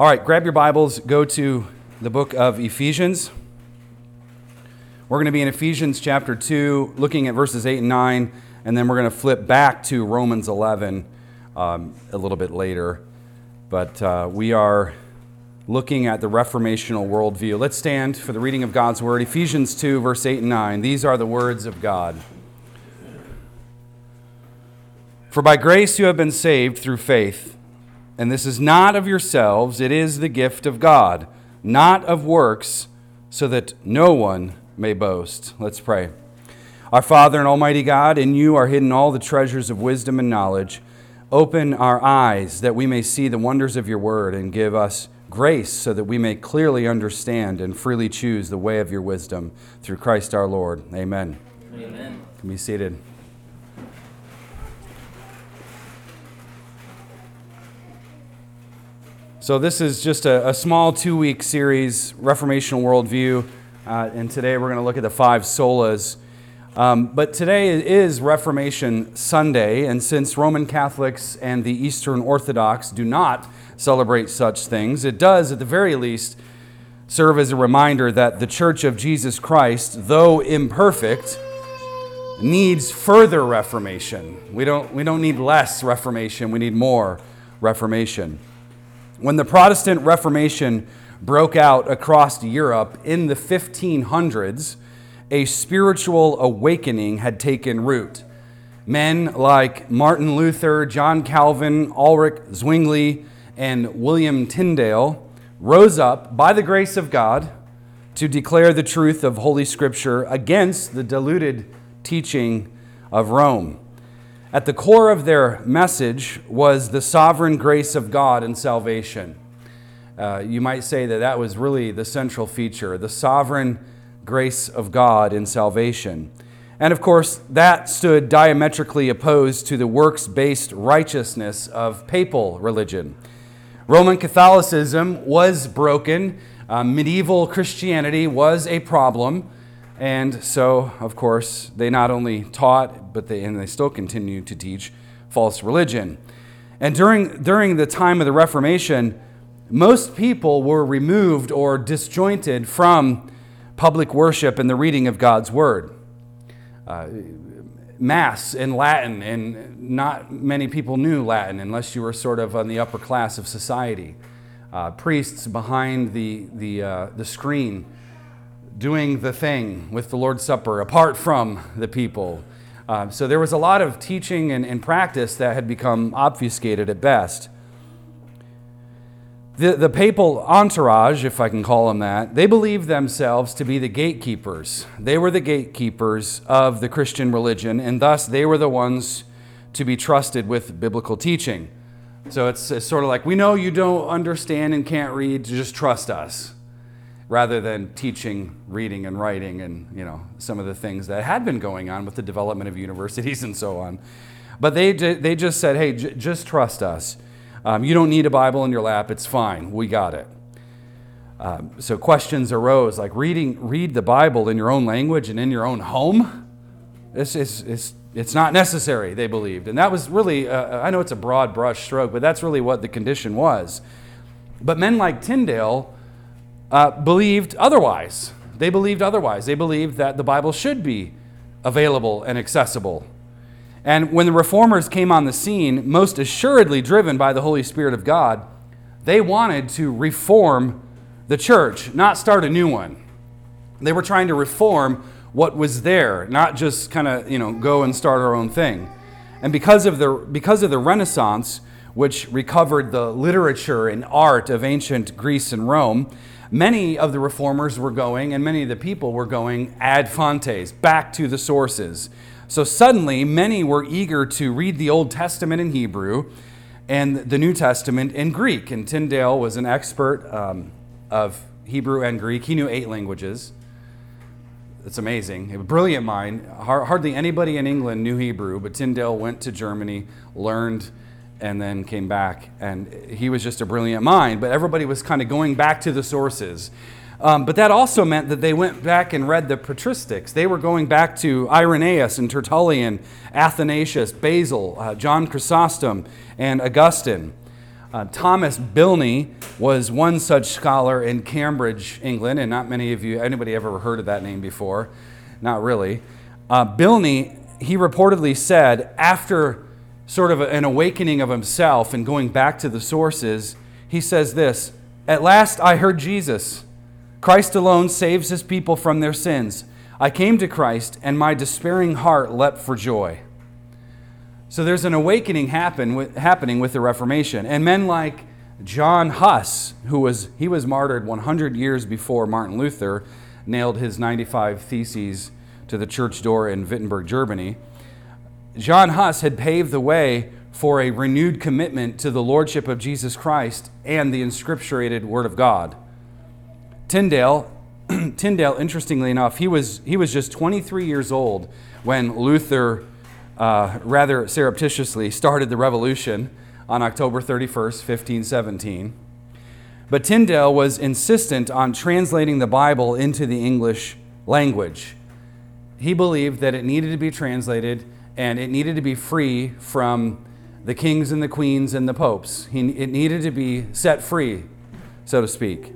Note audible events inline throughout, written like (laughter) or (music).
All right, grab your Bibles, go to the book of Ephesians. We're going to be in Ephesians chapter 2, looking at verses 8 and 9, and then we're going to flip back to Romans 11 um, a little bit later. But uh, we are looking at the reformational worldview. Let's stand for the reading of God's word. Ephesians 2, verse 8 and 9. These are the words of God. For by grace you have been saved through faith. And this is not of yourselves, it is the gift of God, not of works, so that no one may boast. Let's pray. Our Father and Almighty God, in you are hidden all the treasures of wisdom and knowledge. Open our eyes that we may see the wonders of your word and give us grace so that we may clearly understand and freely choose the way of your wisdom through Christ our Lord. Amen. Amen. Can be seated. So, this is just a, a small two week series, Reformational Worldview. Uh, and today we're going to look at the five solas. Um, but today is Reformation Sunday, and since Roman Catholics and the Eastern Orthodox do not celebrate such things, it does, at the very least, serve as a reminder that the Church of Jesus Christ, though imperfect, needs further reformation. We don't, we don't need less reformation, we need more reformation. When the Protestant Reformation broke out across Europe in the 1500s, a spiritual awakening had taken root. Men like Martin Luther, John Calvin, Ulrich Zwingli, and William Tyndale rose up by the grace of God to declare the truth of Holy Scripture against the diluted teaching of Rome. At the core of their message was the sovereign grace of God and salvation. Uh, you might say that that was really the central feature the sovereign grace of God in salvation. And of course, that stood diametrically opposed to the works based righteousness of papal religion. Roman Catholicism was broken, uh, medieval Christianity was a problem. And so, of course, they not only taught, but they, and they still continue to teach false religion. And during, during the time of the Reformation, most people were removed or disjointed from public worship and the reading of God's Word. Uh, Mass in Latin, and not many people knew Latin unless you were sort of on the upper class of society. Uh, priests behind the, the, uh, the screen doing the thing with the Lord's Supper apart from the people. Uh, so there was a lot of teaching and, and, practice that had become obfuscated at best. The, the papal entourage, if I can call them that, they believed themselves to be the gatekeepers. They were the gatekeepers of the Christian religion, and thus they were the ones to be trusted with biblical teaching. So it's, it's sort of like, we know you don't understand and can't read, just trust us rather than teaching reading and writing and you know some of the things that had been going on with the development of universities (laughs) and so on. But they, they just said hey j- just trust us. Um, you don't need a bible in your lap. It's fine. We got it. Um, so questions arose like reading read the bible in your own language and in your own home? This is it's, it's not necessary they believed. And that was really uh, i know it's a broad brush stroke but that's really what the condition was. But men like tyndale uh, believed otherwise. They believed otherwise. They believed that the Bible should be available and accessible. And when the reformers came on the scene, most assuredly driven by the Holy Spirit of God, they wanted to reform the church, not start a new one. They were trying to reform what was there, not just kind of, you know, go and start our own thing. And because of the because of the Renaissance, which recovered the literature and art of ancient Greece and Rome, many of the reformers were going, and many of the people were going ad fontes, back to the sources. So suddenly, many were eager to read the Old Testament in Hebrew and the New Testament in Greek. And Tyndale was an expert um, of Hebrew and Greek. He knew eight languages. It's amazing. A brilliant mind. Hardly anybody in England knew Hebrew, but Tyndale went to Germany, learned and then came back. And he was just a brilliant mind, but everybody was kind of going back to the sources. Um, but that also meant that they went back and read the patristics. They were going back to Irenaeus and Tertullian, Athanasius, Basil, uh, John Chrysostom, and Augustine. Uh, Thomas Bilney was one such scholar in Cambridge, England, and not many of you, anybody ever heard of that name before? Not really. Uh, Bilney, he reportedly said, after sort of an awakening of himself and going back to the sources, he says this At last I heard Jesus. Christ alone saves his people from their sins. I came to Christ, and my despairing heart leapt for joy. So there's an awakening happen happening with the Reformation. And men like John Huss, who was, he was martyred 100 years before Martin Luther nailed his 95 Theses to the church door in Wittenberg, Germany. John Huss had paved the way for a renewed commitment to the Lordship of Jesus Christ and the inscripturated Word of God. Tyndale, (clears throat) Tyndale, interestingly enough, he was, he was just 23 years old when Luther uh, rather surreptitiously started the revolution on October 31st, 1517. But Tyndale was insistent on translating the Bible into the English language. He believed that it needed to be translated and it needed to be free from the kings and the queens and the popes. He, it needed to be set free, so to speak.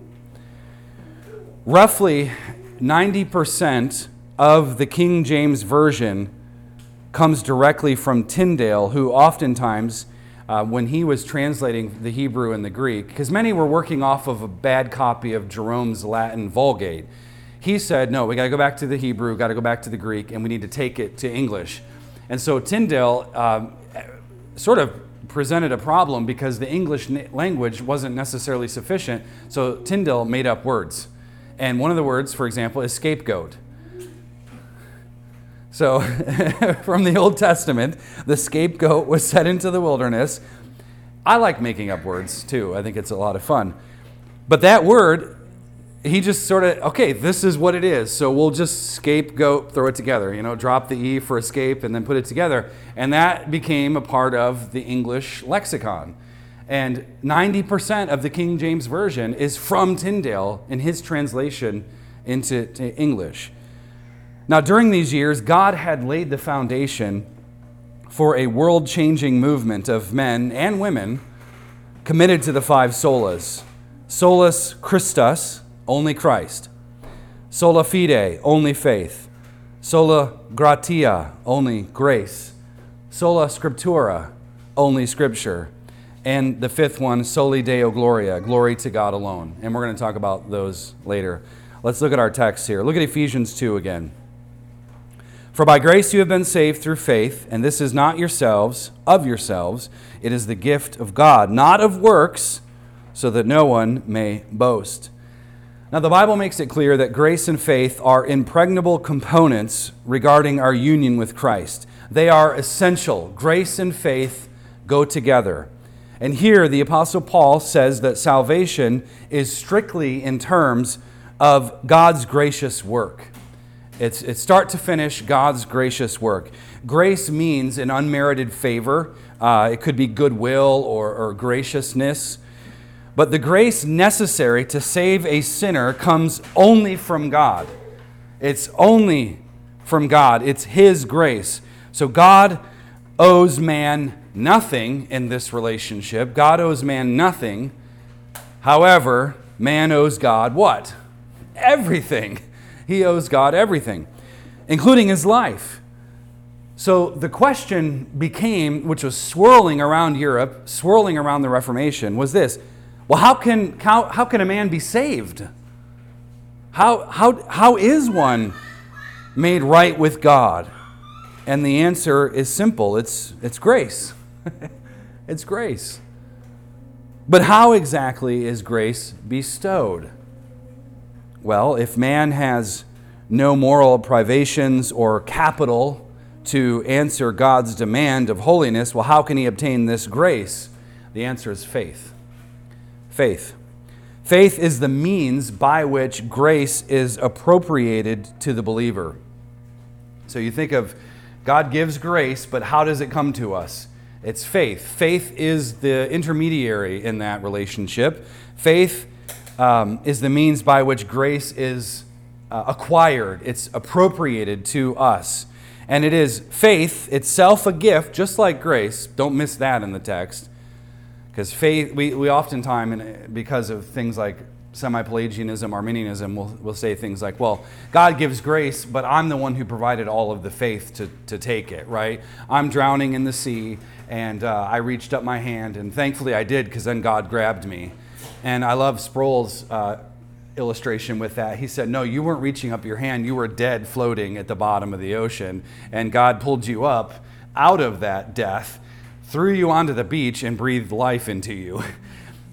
Roughly 90% of the King James Version comes directly from Tyndale, who oftentimes, uh, when he was translating the Hebrew and the Greek, because many were working off of a bad copy of Jerome's Latin Vulgate, he said, no, we got to go back to the Hebrew, got to go back to the Greek, and we need to take it to English. And so Tyndale um, sort of presented a problem because the English language wasn't necessarily sufficient. So Tyndale made up words. And one of the words, for example, is scapegoat. So, (laughs) from the Old Testament, the scapegoat was set into the wilderness. I like making up words too, I think it's a lot of fun. But that word, he just sort of, okay, this is what it is. So we'll just scapegoat, throw it together, you know, drop the E for escape and then put it together. And that became a part of the English lexicon. And 90% of the King James Version is from Tyndale in his translation into English. Now, during these years, God had laid the foundation for a world changing movement of men and women committed to the five solas solus Christus, only Christ, sola fide, only faith, sola gratia, only grace, sola scriptura, only scripture, and the fifth one, soli deo gloria, glory to God alone. And we're going to talk about those later. Let's look at our text here. Look at Ephesians 2 again. For by grace you have been saved through faith, and this is not yourselves, of yourselves. It is the gift of God, not of works, so that no one may boast. Now, the Bible makes it clear that grace and faith are impregnable components regarding our union with Christ. They are essential. Grace and faith go together. And here, the Apostle Paul says that salvation is strictly in terms of God's gracious work. It's, it's start to finish God's gracious work. Grace means an unmerited favor. Uh, it could be goodwill or, or graciousness. But the grace necessary to save a sinner comes only from God. It's only from God. It's His grace. So God owes man nothing in this relationship. God owes man nothing. However, man owes God what? Everything. He owes God everything, including his life. So the question became, which was swirling around Europe, swirling around the Reformation, was this well, how can, how, how can a man be saved? How, how, how is one made right with God? And the answer is simple it's, it's grace. (laughs) it's grace. But how exactly is grace bestowed? Well, if man has no moral privations or capital to answer God's demand of holiness, well, how can he obtain this grace? The answer is faith. Faith. Faith is the means by which grace is appropriated to the believer. So you think of God gives grace, but how does it come to us? It's faith. Faith is the intermediary in that relationship. Faith um, is the means by which grace is uh, acquired, it's appropriated to us. And it is faith itself a gift, just like grace. Don't miss that in the text. Because faith, we, we oftentimes, because of things like semi Pelagianism, Arminianism, we'll, we'll say things like, well, God gives grace, but I'm the one who provided all of the faith to, to take it, right? I'm drowning in the sea, and uh, I reached up my hand, and thankfully I did, because then God grabbed me. And I love Sproul's uh, illustration with that. He said, No, you weren't reaching up your hand, you were dead floating at the bottom of the ocean, and God pulled you up out of that death, threw you onto the beach, and breathed life into you. (laughs)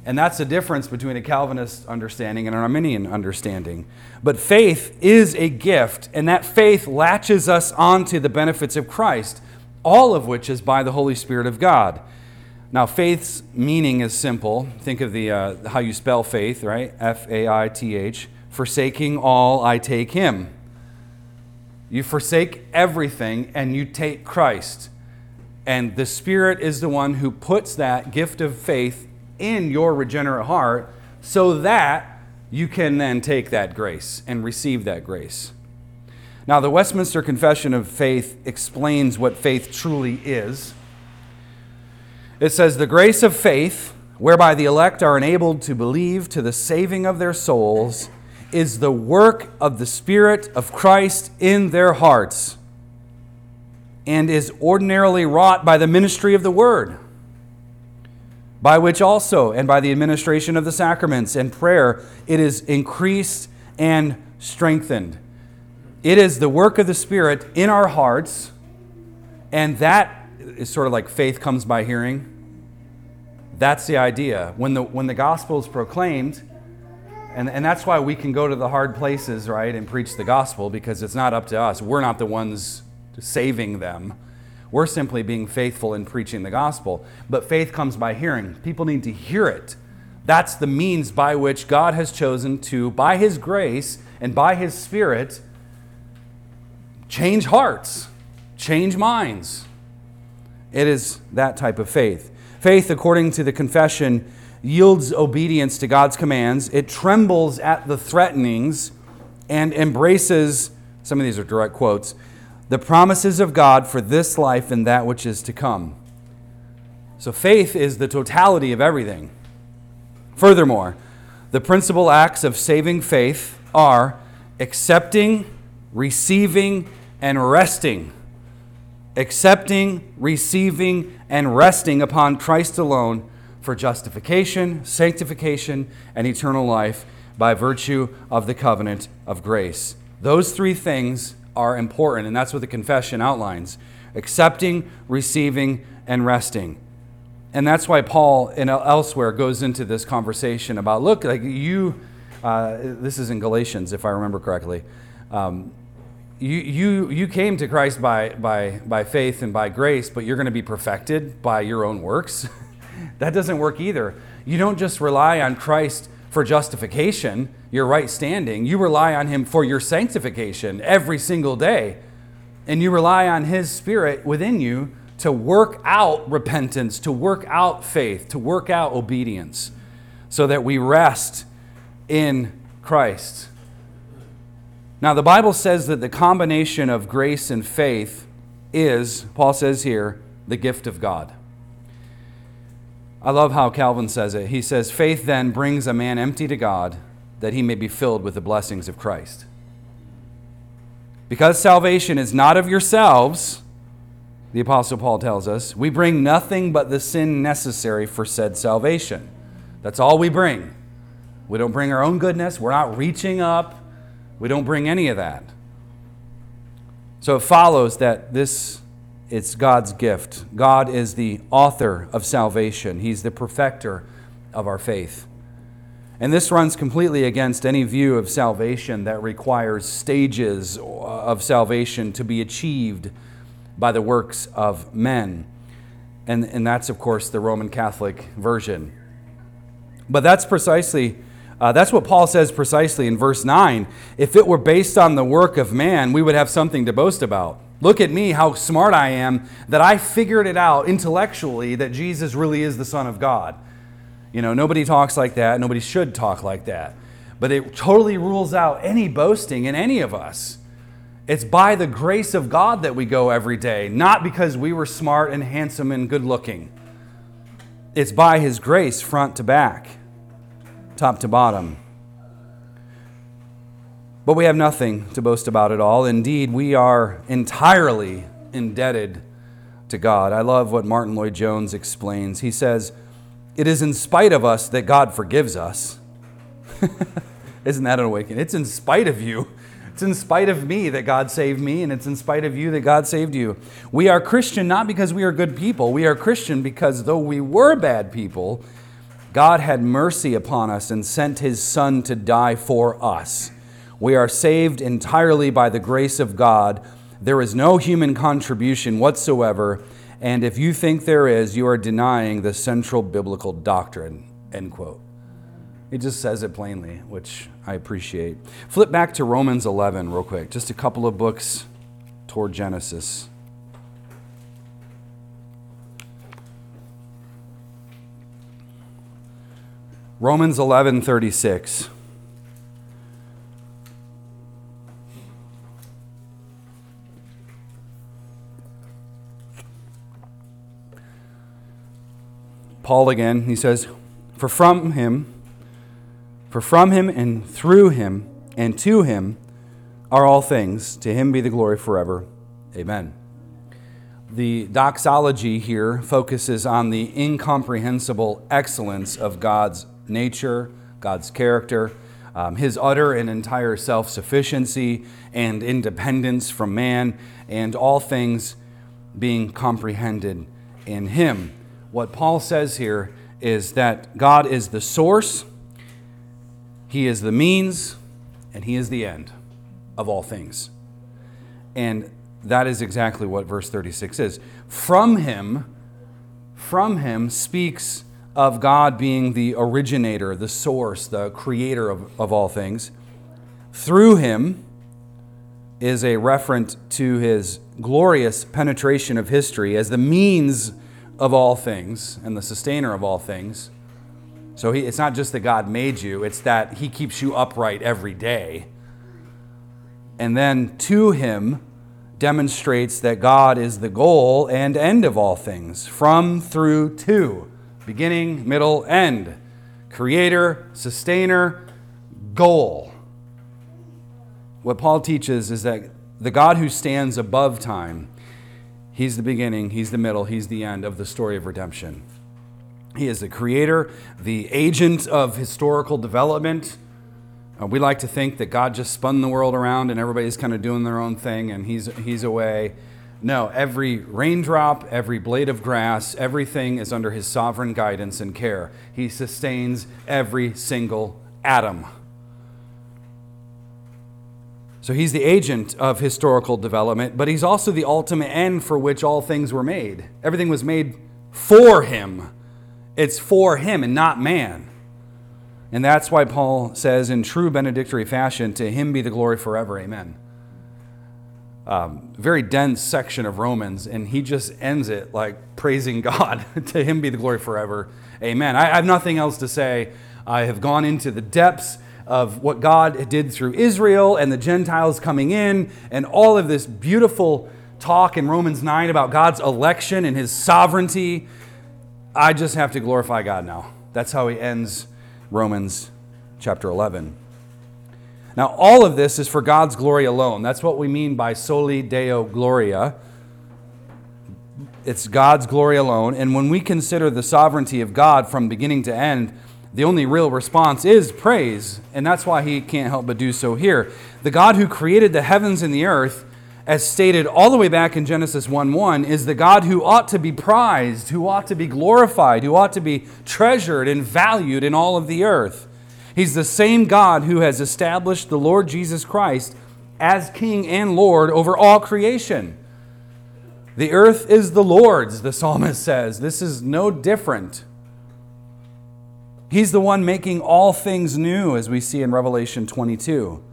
And that's the difference between a Calvinist understanding and an Arminian understanding. But faith is a gift, and that faith latches us onto the benefits of Christ, all of which is by the Holy Spirit of God. Now, faith's meaning is simple. Think of the, uh, how you spell faith, right? F A I T H. Forsaking all, I take him. You forsake everything and you take Christ. And the Spirit is the one who puts that gift of faith in your regenerate heart so that you can then take that grace and receive that grace. Now, the Westminster Confession of Faith explains what faith truly is. It says, The grace of faith, whereby the elect are enabled to believe to the saving of their souls, is the work of the Spirit of Christ in their hearts, and is ordinarily wrought by the ministry of the Word, by which also, and by the administration of the sacraments and prayer, it is increased and strengthened. It is the work of the Spirit in our hearts, and that is sort of like faith comes by hearing. That's the idea. When the, when the gospel is proclaimed, and, and that's why we can go to the hard places, right, and preach the gospel because it's not up to us. We're not the ones saving them. We're simply being faithful in preaching the gospel. But faith comes by hearing. People need to hear it. That's the means by which God has chosen to, by His grace and by His Spirit, change hearts, change minds. It is that type of faith. Faith, according to the confession, yields obedience to God's commands, it trembles at the threatenings, and embraces some of these are direct quotes the promises of God for this life and that which is to come. So faith is the totality of everything. Furthermore, the principal acts of saving faith are accepting, receiving, and resting accepting, receiving, and resting upon Christ alone for justification, sanctification, and eternal life by virtue of the covenant of grace. Those three things are important, and that's what the confession outlines accepting, receiving, and resting. And that's why Paul in elsewhere goes into this conversation about look, like you, uh, this is in Galatians, if I remember correctly. Um, you, you, you came to Christ by, by, by faith and by grace, but you're going to be perfected by your own works. (laughs) that doesn't work either. You don't just rely on Christ for justification, your right standing. You rely on Him for your sanctification every single day. And you rely on His Spirit within you to work out repentance, to work out faith, to work out obedience, so that we rest in Christ. Now, the Bible says that the combination of grace and faith is, Paul says here, the gift of God. I love how Calvin says it. He says, Faith then brings a man empty to God that he may be filled with the blessings of Christ. Because salvation is not of yourselves, the Apostle Paul tells us, we bring nothing but the sin necessary for said salvation. That's all we bring. We don't bring our own goodness. We're not reaching up we don't bring any of that. So it follows that this it's God's gift. God is the author of salvation. He's the perfecter of our faith. And this runs completely against any view of salvation that requires stages of salvation to be achieved by the works of men. And, and that's, of course, the Roman Catholic version. But that's precisely uh, that's what Paul says precisely in verse 9. If it were based on the work of man, we would have something to boast about. Look at me, how smart I am that I figured it out intellectually that Jesus really is the Son of God. You know, nobody talks like that. Nobody should talk like that. But it totally rules out any boasting in any of us. It's by the grace of God that we go every day, not because we were smart and handsome and good looking. It's by His grace, front to back, top to bottom. But we have nothing to boast about at all. Indeed, we are entirely indebted to God. I love what Martyn Lloyd-Jones explains. He says, It is in spite of us that God forgives us. (laughs) Isn't that an awakening? It's in spite of you. It's in spite of me that God saved me, and it's in spite of you that God saved you. We are Christian not because we are good people. We are Christian because though we were bad people, God had mercy upon us and sent his Son to die for us. We are saved entirely by the grace of God there is no human contribution whatsoever, and if you think there is, you are denying the central biblical doctrine. End quote. It just says it plainly, which I appreciate. Flip back to Romans 11 real quick, just a couple of books toward Genesis. Romans 11:36 Paul again, he says, For from him, for from him and through him and to him are all things. To him be the glory forever. Amen. The doxology here focuses on the incomprehensible excellence of God's nature, God's character, um, his utter and entire self sufficiency and independence from man, and all things being comprehended in him what Paul says here is that God is the source, He is the means, and He is the end of all things. And that is exactly what verse 36 is. From Him, from Him speaks of God being the originator, the source, the creator of, of all things. Through Him is a referent to His glorious penetration of history as the means of all things and the sustainer of all things. So he, it's not just that God made you, it's that he keeps you upright every day. And then to him demonstrates that God is the goal and end of all things, from, through, to, beginning, middle, end. Creator, sustainer, goal. What Paul teaches is that the God who stands above time He's the beginning, He's the middle, He's the end of the story of redemption. He is the creator, the agent of historical development. Uh, we like to think that God just spun the world around and everybody's kind of doing their own thing and he's, he's away. No, every raindrop, every blade of grass, everything is under his sovereign guidance and care. He sustains every single atom. So he's the agent of historical development, but he's also the ultimate end for which all things were made. Everything was made for him. It's for him and not man. And that's why Paul says in true benedictory fashion, To him be the glory forever. Amen. Um, very dense section of Romans, and he just ends it like praising (laughs) God. to him be the glory forever. Amen. I, I have nothing else to say. I have gone into the depths of what God did through Israel and the Gentiles coming in, and all of this beautiful talk in Romans 9 about God's election and his sovereignty. I just have to glorify God now. That's how he ends Romans chapter 11. Now, all of this is for God's glory alone. That's what we mean by soli deo gloria. It's God's glory alone. And when we consider the sovereignty of God from beginning to end, the only real response is praise, and that's why he can't help but do so here. The God who created the heavens and the earth, as stated all the way back in Genesis 1 1, is the God who ought to be prized, who ought to be glorified, who ought to be treasured and valued in all of the earth. He's the same God who has established the Lord Jesus Christ as King and Lord over all creation. The earth is the Lord's, the psalmist says. This is no different. He's the one making all things new, as we see in Revelation 22.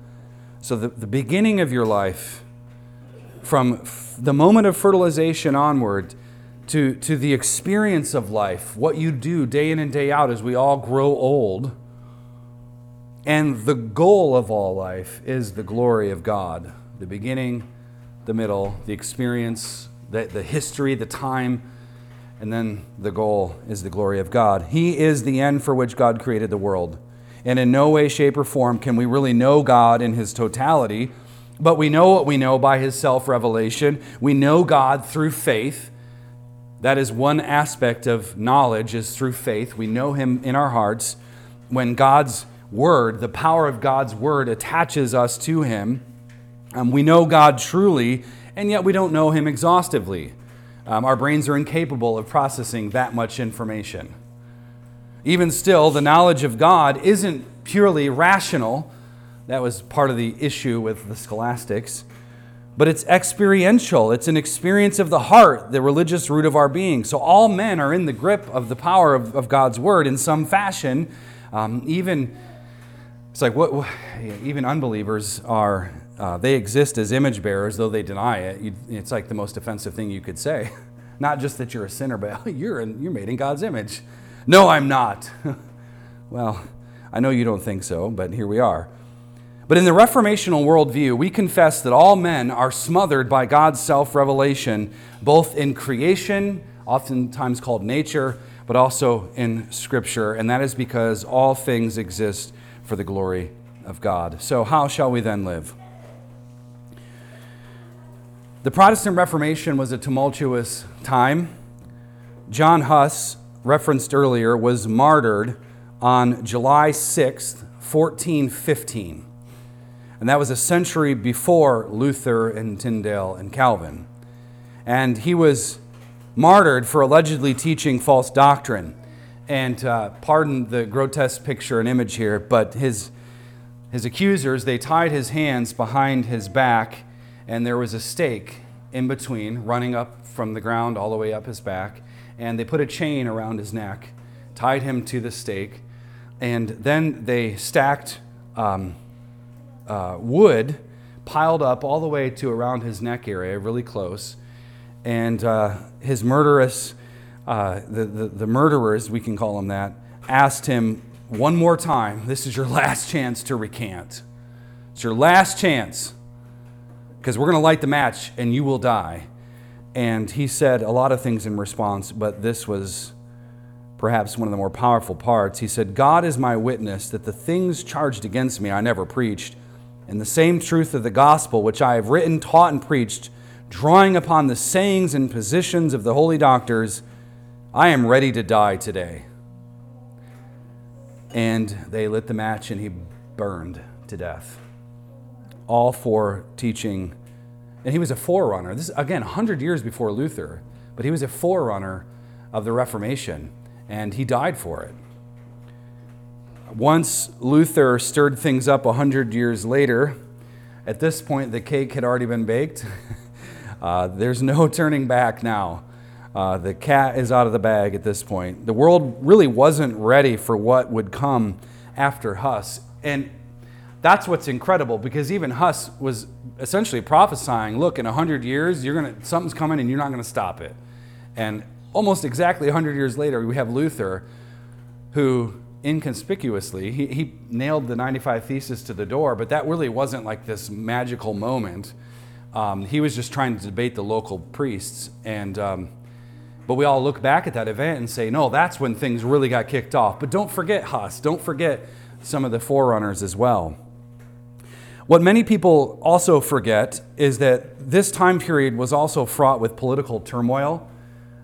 So, the, the beginning of your life, from f- the moment of fertilization onward to, to the experience of life, what you do day in and day out as we all grow old, and the goal of all life is the glory of God. The beginning, the middle, the experience, the, the history, the time and then the goal is the glory of God. He is the end for which God created the world. And in no way, shape, or form can we really know God in his totality, but we know what we know by his self revelation. We know God through faith. That is one aspect of knowledge is through faith. We know him in our hearts. When God's word, the power of God's word attaches us to him, um, we know God truly, and yet we don't know him exhaustively. Um, our brains are incapable of processing that much information. Even still, the knowledge of God isn't purely rational. That was part of the issue with the scholastics. But it's experiential. It's an experience of the heart, the religious root of our being. So all men are in the grip of the power of, of God's word in some fashion. Um, even it's like what, even unbelievers are uh, they exist as image bearers, though they deny it. You, it's like the most offensive thing you could say. (laughs) not just that you're a sinner, but (laughs) you're, in, you're made in God's image. No, I'm not. (laughs) well, I know you don't think so, but here we are. But in the reformational worldview, we confess that all men are smothered by God's self revelation, both in creation, oftentimes called nature, but also in Scripture. And that is because all things exist for the glory of God. So, how shall we then live? The Protestant Reformation was a tumultuous time. John Huss, referenced earlier, was martyred on July 6th, 1415. And that was a century before Luther and Tyndale and Calvin. And he was martyred for allegedly teaching false doctrine. And uh, pardon the grotesque picture and image here, but his, his accusers, they tied his hands behind his back and there was a stake in between running up from the ground all the way up his back. And they put a chain around his neck, tied him to the stake, and then they stacked um, uh, wood piled up all the way to around his neck area, really close. And uh, his murderous, uh, the, the, the murderers, we can call them that, asked him one more time, This is your last chance to recant. It's your last chance because we're going to light the match and you will die. And he said a lot of things in response, but this was perhaps one of the more powerful parts. He said, God is my witness that the things charged against me I never preached, and the same truth of the gospel which I have written, taught, and preached, drawing upon the sayings and positions of the holy doctors, I am ready to die today. And they lit the match and he burned to death all for teaching. And he was a forerunner. This is, again, 100 years before Luther, but he was a forerunner of the Reformation, and he died for it. Once Luther stirred things up 100 years later, at this point the cake had already been baked. (laughs) uh, there's no (laughs) turning back now. Uh, the cat is out of the bag at this point. The world really wasn't ready for what would come after Huss. And that's what's incredible because even Huss was essentially prophesying, look, in 100 years, you're gonna, something's coming and you're not going to stop it. And almost exactly 100 years later, we have Luther, who inconspicuously, he, he nailed the 95 Thesis to the door, but that really wasn't like this magical moment. Um, he was just trying to debate the local priests. And, um, but we all look back at that event and say, no, that's when things really got kicked off. But don't forget Huss. Don't forget some of the forerunners as well. What many people also forget is that this time period was also fraught with political turmoil.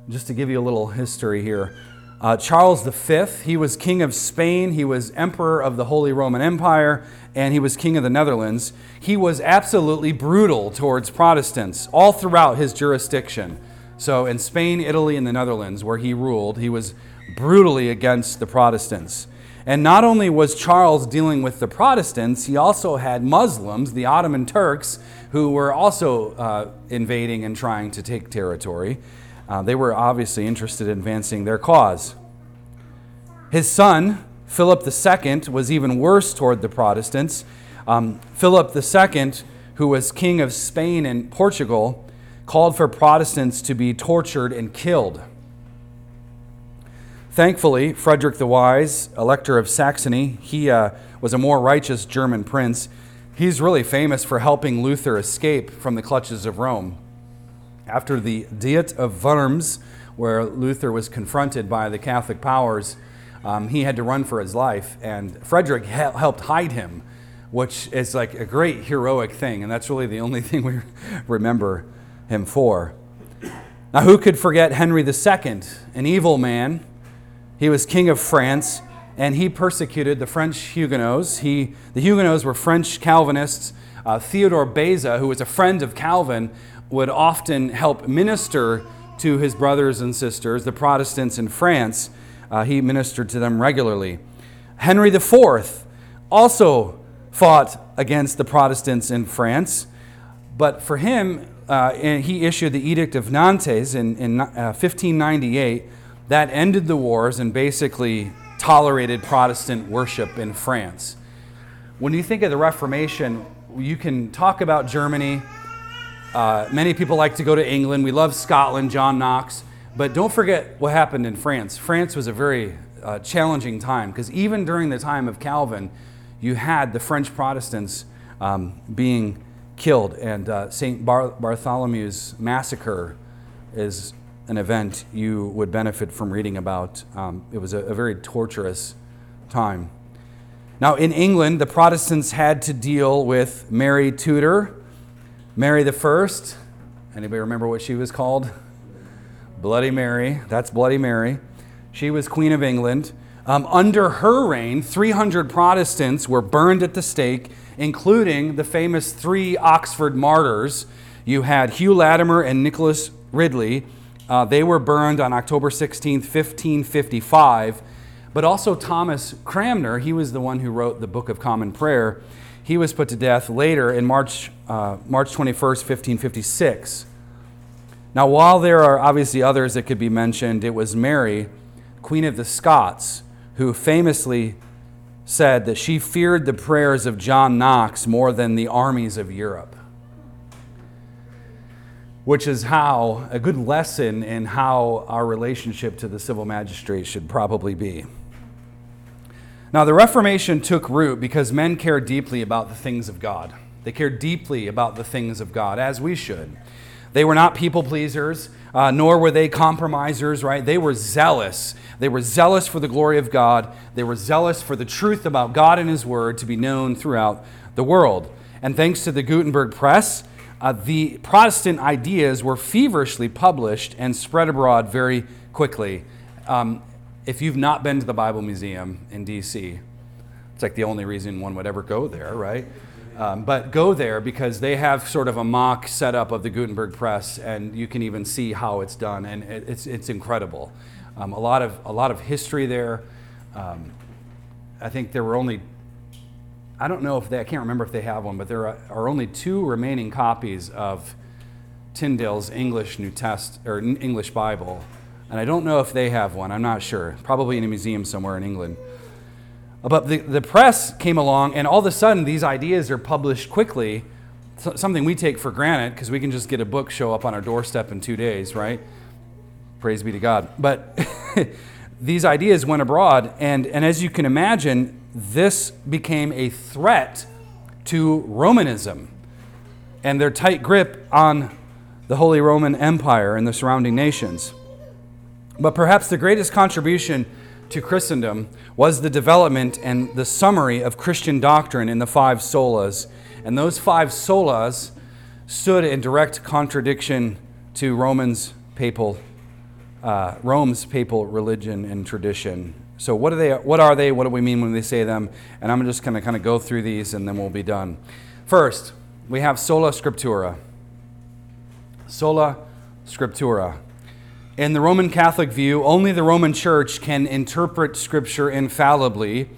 Just to give you a little history here. Uh, Charles V, he was king of Spain, he was emperor of the Holy Roman Empire, and he was king of the Netherlands. He was absolutely brutal towards Protestants all throughout his jurisdiction. So in Spain, Italy, and the Netherlands, where he ruled, he was brutally against the Protestants. And not only was Charles dealing with the Protestants, he also had Muslims, the Ottoman Turks, who were also uh, invading and trying to take territory. Uh, they were obviously interested in advancing their cause. His son, Philip II, was even worse toward the Protestants. Um, Philip II, who was king of Spain and Portugal, called for Protestants to be tortured and killed. Thankfully, Frederick the Wise, Elector of Saxony, he uh, was a more righteous German prince. He's really famous for helping Luther escape from the clutches of Rome. After the Diet of Worms where Luther was confronted by the Catholic powers. Um, he had to run for his life, and Frederick helped hide him, which is like a great heroic thing, and that's really the only (laughs) thing we remember him for. Now, who could forget Henry II, an evil man? He was king of France, and he persecuted the French Huguenots. He, the Huguenots were French Calvinists. Uh, Theodore Beza, who was a friend of Calvin, would often help minister to his brothers and sisters, the Protestants in France. Uh, he ministered to them regularly. Henry IV also fought against the Protestants in France, but for him, uh, he issued the Edict of Nantes in, in uh, 1598 that ended the wars and basically tolerated Protestant worship in France. When you think of the Reformation, you can talk about Germany. Uh, many people like to go to England. We love Scotland, John Knox. But don't forget what happened in France. France was a very uh, challenging time because even during the time of Calvin, you had the French Protestants um, being killed. And uh, St. Bar- Bartholomew's massacre is an event you would benefit from reading about. Um, it was a, a very torturous time. Now, in England, the Protestants had to deal with Mary Tudor, Mary the First. Anybody remember what she was called? Bloody Mary. That's Bloody Mary. She was Queen of England. Um, under her reign, 300 Protestants were burned at the stake, including the famous three Oxford martyrs. You had Hugh Latimer and Nicholas Ridley. Uh, they were burned on October 16, 1555. But also Thomas Cranmer, he was the one who wrote the Book of Common Prayer. He was put to death later in March, uh, March 21st, 1556. Now, while there are obviously others that could be mentioned, it was Mary, Queen of the Scots, who famously said that she feared the prayers of John Knox more than the armies of Europe which is how a good lesson in how our relationship to the civil magistrate should probably be. Now, the Reformation took root because men cared deeply about the things of God. They cared deeply about the things of God, as we should. They were not people pleasers, uh, nor were they compromisers, right? They were zealous. They were zealous for the glory of God. They were zealous for the truth about God and His Word to be known throughout the world. And thanks to the Gutenberg Press, uh, the Protestant ideas were feverishly published and spread abroad very quickly. Um, if you've not been to the Bible Museum in DC, it's like the only reason one would ever go there, right? Um, but go there because they have sort of a mock setup of the Gutenberg press, and you can even see how it's done, and it, it's, it's incredible. Um, a, lot of, a lot of history there. Um, I think there were only, I don't know if they, I can't remember if they have one, but there are, only two remaining copies of Tyndale's English New Test or English Bible and I don't know if they have one, I'm not sure. Probably in a museum somewhere in England. But the, the press came along, and all of a sudden, these ideas are published quickly. Something we take for granted because we can just get a book show up on our doorstep in two days, right? Praise be to God. But (laughs) these ideas went abroad, and, and as you can imagine, this became a threat to Romanism and their tight grip on the Holy Roman Empire and the surrounding nations. But perhaps the greatest contribution to Christendom was the development and the summary of Christian doctrine in the five solas. And those five solas stood in direct contradiction to Romans papal, uh, Rome's papal religion and tradition. So what are they? What are they? What do we mean when we say them? And I'm just going to kind of go through these, and then we'll be done. First, we have sola scriptura. Sola scriptura. In the Roman Catholic view, only the Roman Church can interpret Scripture infallibly.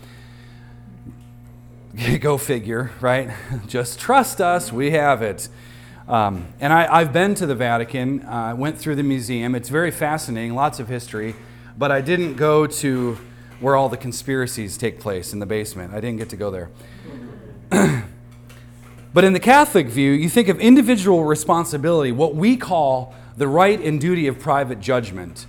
(laughs) Go figure, right? (laughs) Just trust us, we have it. Um, and I, have been to the Vatican, uh, went through the museum. It's very fascinating, lots of history, but I didn't go to where all the conspiracies take place in the basement. I didn't get to go there. (clears throat) but in the Catholic view, you think of individual responsibility, what we call the right and duty of private judgment,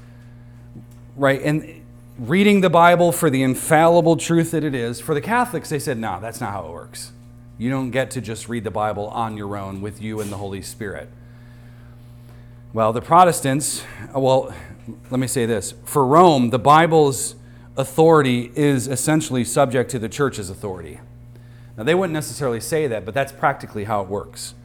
right? And reading the Bible for the infallible truth that it is. For the Catholics, they said, no, that's not how it works. You don't get to just read the Bible on your own with you and the Holy Spirit. Well, the Protestants, well, let me say this for Rome, the Bible's authority is essentially subject to the church's authority. Now, they wouldn't necessarily say that, but that's practically how it works.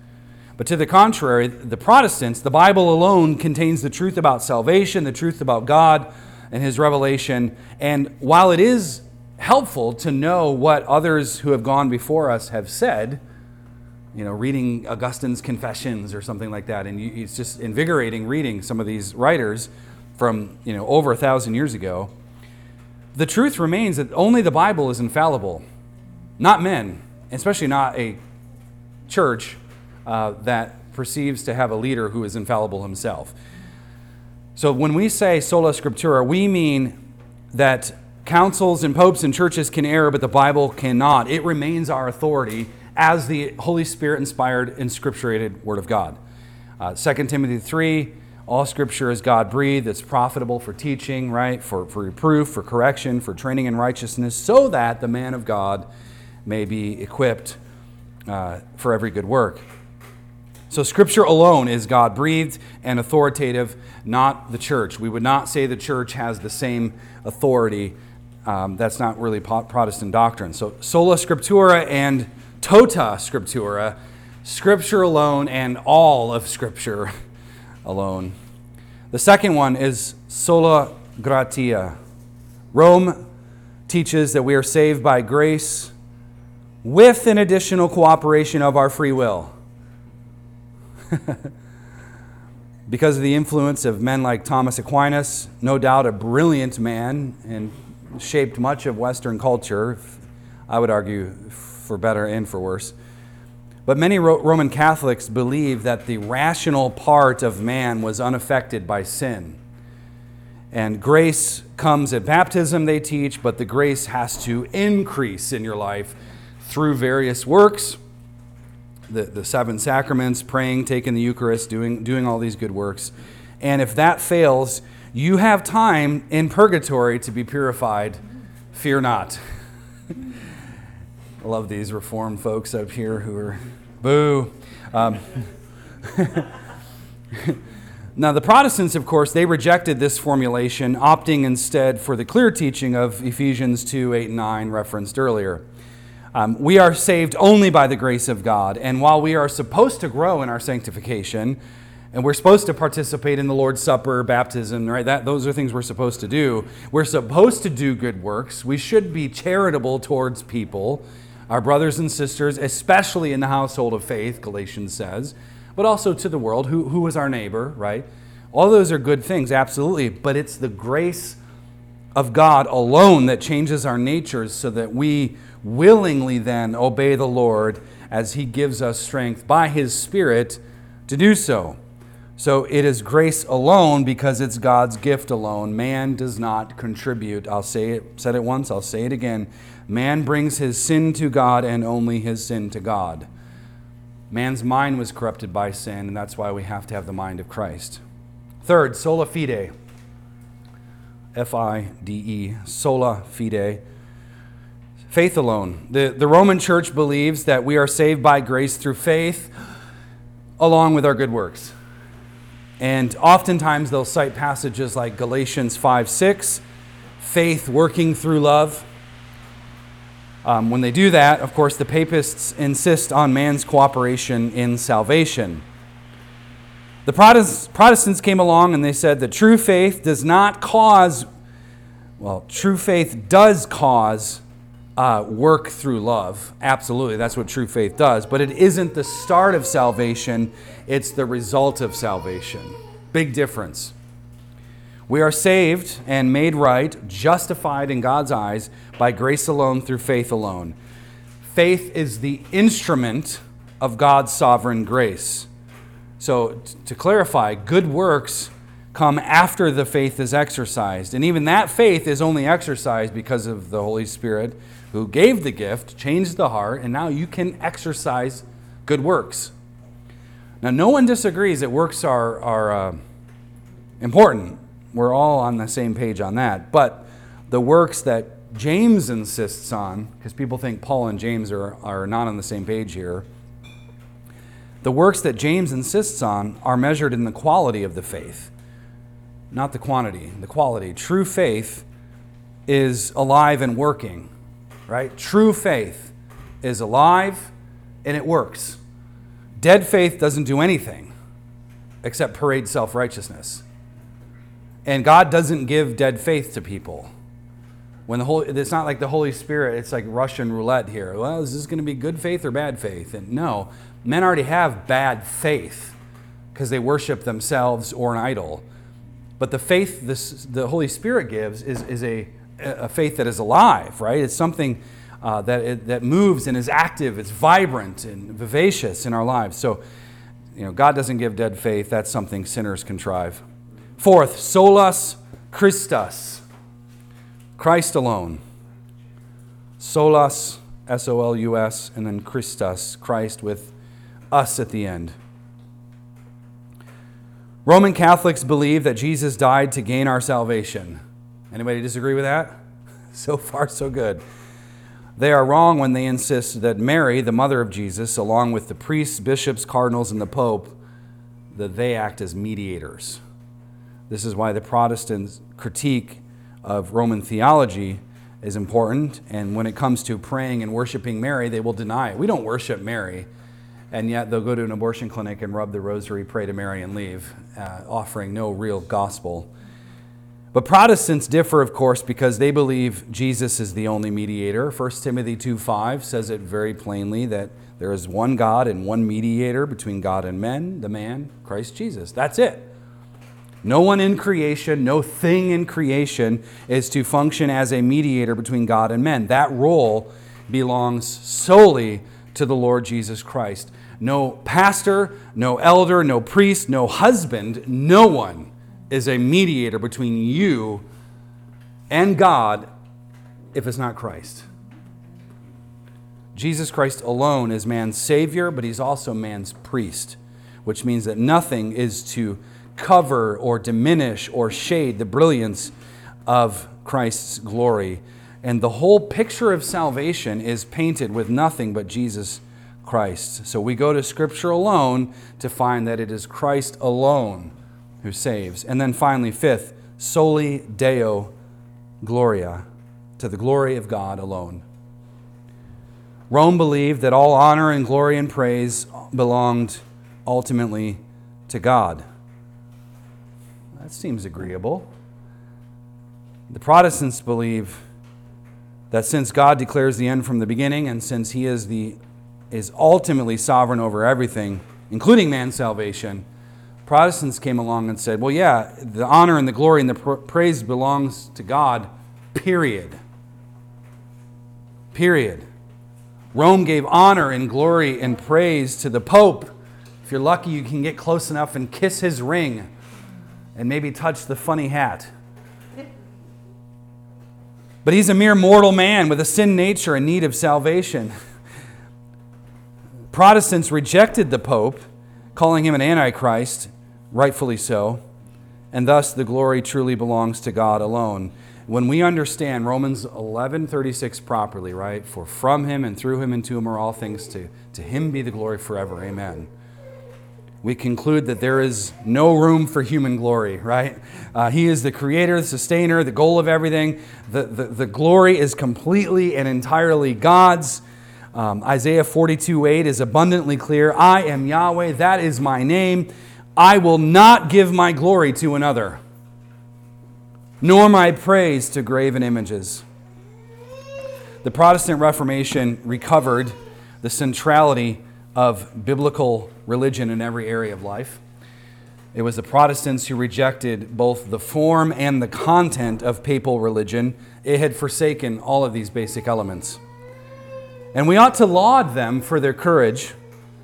But to the contrary, the Protestants, the Bible alone contains the truth about salvation, the truth about God and His revelation. And while it is helpful to know what others who have gone before us have said, you know, reading Augustine's Confessions or something like that, and it's just invigorating reading some of these writers from you know over a thousand years ago. The truth remains that only the Bible is infallible not men, especially not a church uh, that perceives to have a leader who is infallible himself. So when we say sola scriptura, we mean that councils and popes and churches can err, but the Bible cannot. It remains our authority as the Holy Spirit inspired and scripturated Word of God. Uh, 2 Timothy 3 all scripture is God breathed. It's profitable for teaching, right? For, for reproof, for correction, for training in righteousness, so that the man of God may be equipped uh, for every good work. So, Scripture alone is God breathed and authoritative, not the church. We would not say the church has the same authority. Um, that's not really Protestant doctrine. So, sola scriptura and tota scriptura, Scripture alone and all of Scripture alone. The second one is sola gratia. Rome teaches that we are saved by grace with an additional cooperation of our free will. (laughs) because of the influence of men like Thomas Aquinas, no doubt a brilliant man and shaped much of Western culture, I would argue for better and for worse. But many Roman Catholics believe that the rational part of man was unaffected by sin. And grace comes at baptism, they teach, but the grace has to increase in your life through various works, the, the seven sacraments, praying, taking the Eucharist, doing, doing all these good works. And if that fails, you have time in purgatory to be purified. Fear not. (laughs) I love these reform folks up here who are boo. Um, (laughs) now, the Protestants, of course, they rejected this formulation, opting instead for the clear teaching of Ephesians 2 8 and 9, referenced earlier. Um, we are saved only by the grace of God. And while we are supposed to grow in our sanctification, and we're supposed to participate in the Lord's Supper, baptism, right? That, those are things we're supposed to do. We're supposed to do good works. We should be charitable towards people, our brothers and sisters, especially in the household of faith, Galatians says, but also to the world, who, who is our neighbor, right? All those are good things, absolutely. But it's the grace of God alone that changes our natures so that we willingly then obey the Lord as He gives us strength by His Spirit to do so. So it is grace alone because it's God's gift alone. Man does not contribute. I'll say it, said it once, I'll say it again. Man brings his sin to God and only his sin to God. Man's mind was corrupted by sin, and that's why we have to have the mind of Christ. Third, sola fide. F I D E, sola fide. Faith alone. The, the Roman church believes that we are saved by grace through faith along with our good works. And oftentimes they'll cite passages like Galatians 5 6, faith working through love. Um, when they do that, of course, the papists insist on man's cooperation in salvation. The Protestants came along and they said that true faith does not cause, well, true faith does cause uh, work through love. Absolutely, that's what true faith does. But it isn't the start of salvation, it's the result of salvation. Big difference. We are saved and made right, justified in God's eyes by grace alone through faith alone. Faith is the instrument of God's sovereign grace. So, to clarify, good works come after the faith is exercised. And even that faith is only exercised because of the Holy Spirit who gave the gift, changed the heart, and now you can exercise good works. Now, no one disagrees that works are, are uh, important. We're all on the same page on that. But the works that James insists on, because people think Paul and James are, are not on the same page here, the works that James insists on are measured in the quality of the faith. not the quantity, the quality. True faith is alive and working, right? True faith is alive and it works. Dead faith doesn't do anything except parade self righteousness. And God doesn't give dead faith to people. When the Holy, it's not like the Holy Spirit, it's like Russian roulette here. Well, is this going to be good faith or bad faith? And no, men already have bad faith because they worship themselves or an idol. But the faith this, the Holy Spirit gives is, is a, a faith that is alive, right? It's something uh, that, it, that moves and is active, it's vibrant and vivacious in our lives. So, you know, God doesn't give dead faith. That's something sinners contrive. Fourth, solus Christus, Christ alone. Solus, S O L U S, and then Christus, Christ with us at the end. Roman Catholics believe that Jesus died to gain our salvation. Anybody disagree with that? (laughs) So far, so good. They are wrong when they insist that Mary, the mother of Jesus, along with the priests, bishops, cardinals, and the pope, that they act as mediators. This is why the Protestants' critique of Roman theology is important. And when it comes to praying and worshiping Mary, they will deny it. We don't worship Mary and yet they'll go to an abortion clinic and rub the rosary, pray to Mary, and leave, uh, offering no real gospel. But Protestants differ, of course, because they believe Jesus is the only mediator. 1 Timothy 2:5 says it very plainly that there is one God and one mediator between God and men, the man, Christ Jesus. That's it. No one in creation, no thing in creation is to function as a mediator between God and men. That role belongs solely to the Lord Jesus Christ. No pastor, no elder, no priest, no husband, no one is a mediator between you and God if it's not Christ. Jesus Christ alone is man's Savior, but he's also man's priest, which means that nothing is to cover or diminish or shade the brilliance of Christ's glory. And the whole picture of salvation is painted with nothing but Jesus Christ. So we go to Scripture alone to find that it is Christ alone who saves. And then finally, fifth, soli Deo Gloria, to the glory of God alone. Rome believed that all honor and glory and praise belonged ultimately to God. That seems agreeable. The Protestants believe that since God declares the end from the beginning and since He is the is ultimately sovereign over everything, including man's salvation, Protestants came along and said, well, yeah, the honor and the glory and the praise belongs to God, period. Period. Rome gave honor and glory and praise to the Pope. If you're lucky, you can get close enough and kiss his ring and maybe touch the funny hat. But he's a mere mortal man with a sin nature in need of salvation. Protestants rejected the Pope, calling him an antichrist, rightfully so, and thus the glory truly belongs to God alone. When we understand Romans 11:36 properly, right? For from him and through him and to him are all things to to him be the glory forever. Amen. We conclude that there is no room for human glory, right? Uh, he is the creator, the sustainer, the goal of everything. The, the, the glory is completely and entirely God's. Um, Isaiah 42 8 is abundantly clear I am Yahweh, that is my name. I will not give my glory to another, nor my praise to graven images. The Protestant Reformation recovered the centrality of biblical religion in every area of life. It was the Protestants who rejected both the form and the content of papal religion. It had forsaken all of these basic elements. And we ought to laud them for their courage.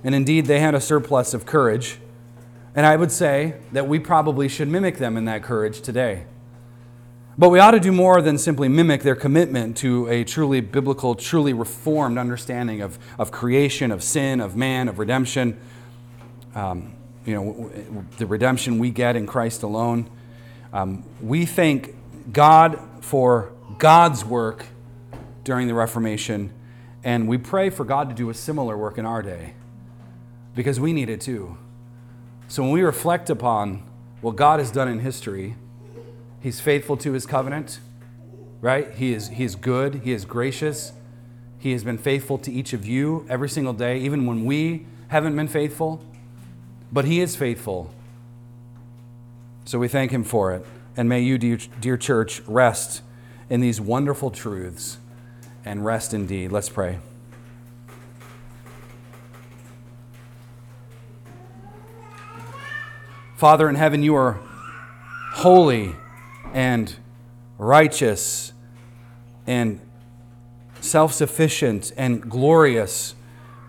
And indeed, they had a surplus of courage. And I would say that we probably should mimic them in that courage today. But we ought to do more than simply mimic their commitment to a truly biblical, truly reformed understanding of, of creation, of sin, of man, of redemption. Um, you know, the redemption we get in Christ alone. Um, we thank God for God's work during the Reformation and we pray for God to do a similar work in our day because we need it too. So when we reflect upon what God has done in history, He's faithful to his covenant, right? He is, he is good, he is gracious. He has been faithful to each of you every single day, even when we haven't been faithful. But he is faithful. So we thank him for it. And may you, dear, dear church, rest in these wonderful truths and rest indeed. Let's pray. Father in heaven, you are holy and righteous and self sufficient and glorious.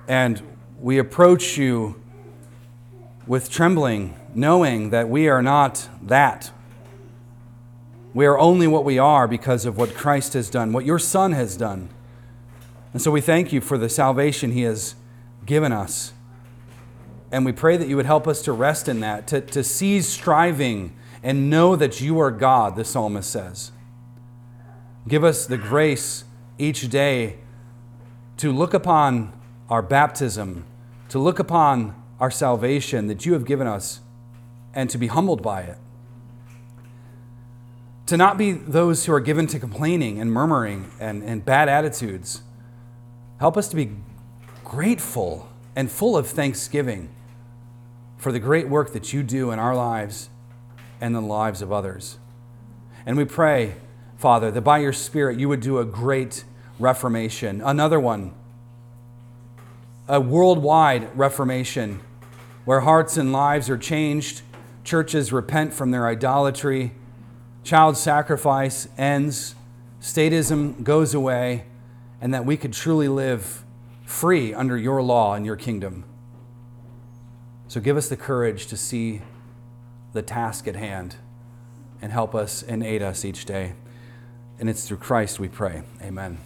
And we approach you with trembling, knowing that we are not that. We are only what we are because of what Christ has done, what your Son has done. And so we thank you for the salvation he has given us. And we pray that you would help us to rest in that, to, to cease striving and know that you are God, the psalmist says. Give us the grace each day to look upon our baptism, to look upon our salvation that you have given us, and to be humbled by it. To not be those who are given to complaining and murmuring and, and bad attitudes. Help us to be grateful and full of thanksgiving for the great work that you do in our lives and the lives of others. And we pray, Father, that by your Spirit you would do a great reformation, another one, a worldwide reformation where hearts and lives are changed, churches repent from their idolatry, child sacrifice ends, statism goes away, and that we could truly live free under your law and your kingdom. So give us the courage to see the task at hand and help us and aid us each day. And it's through Christ we pray. Amen.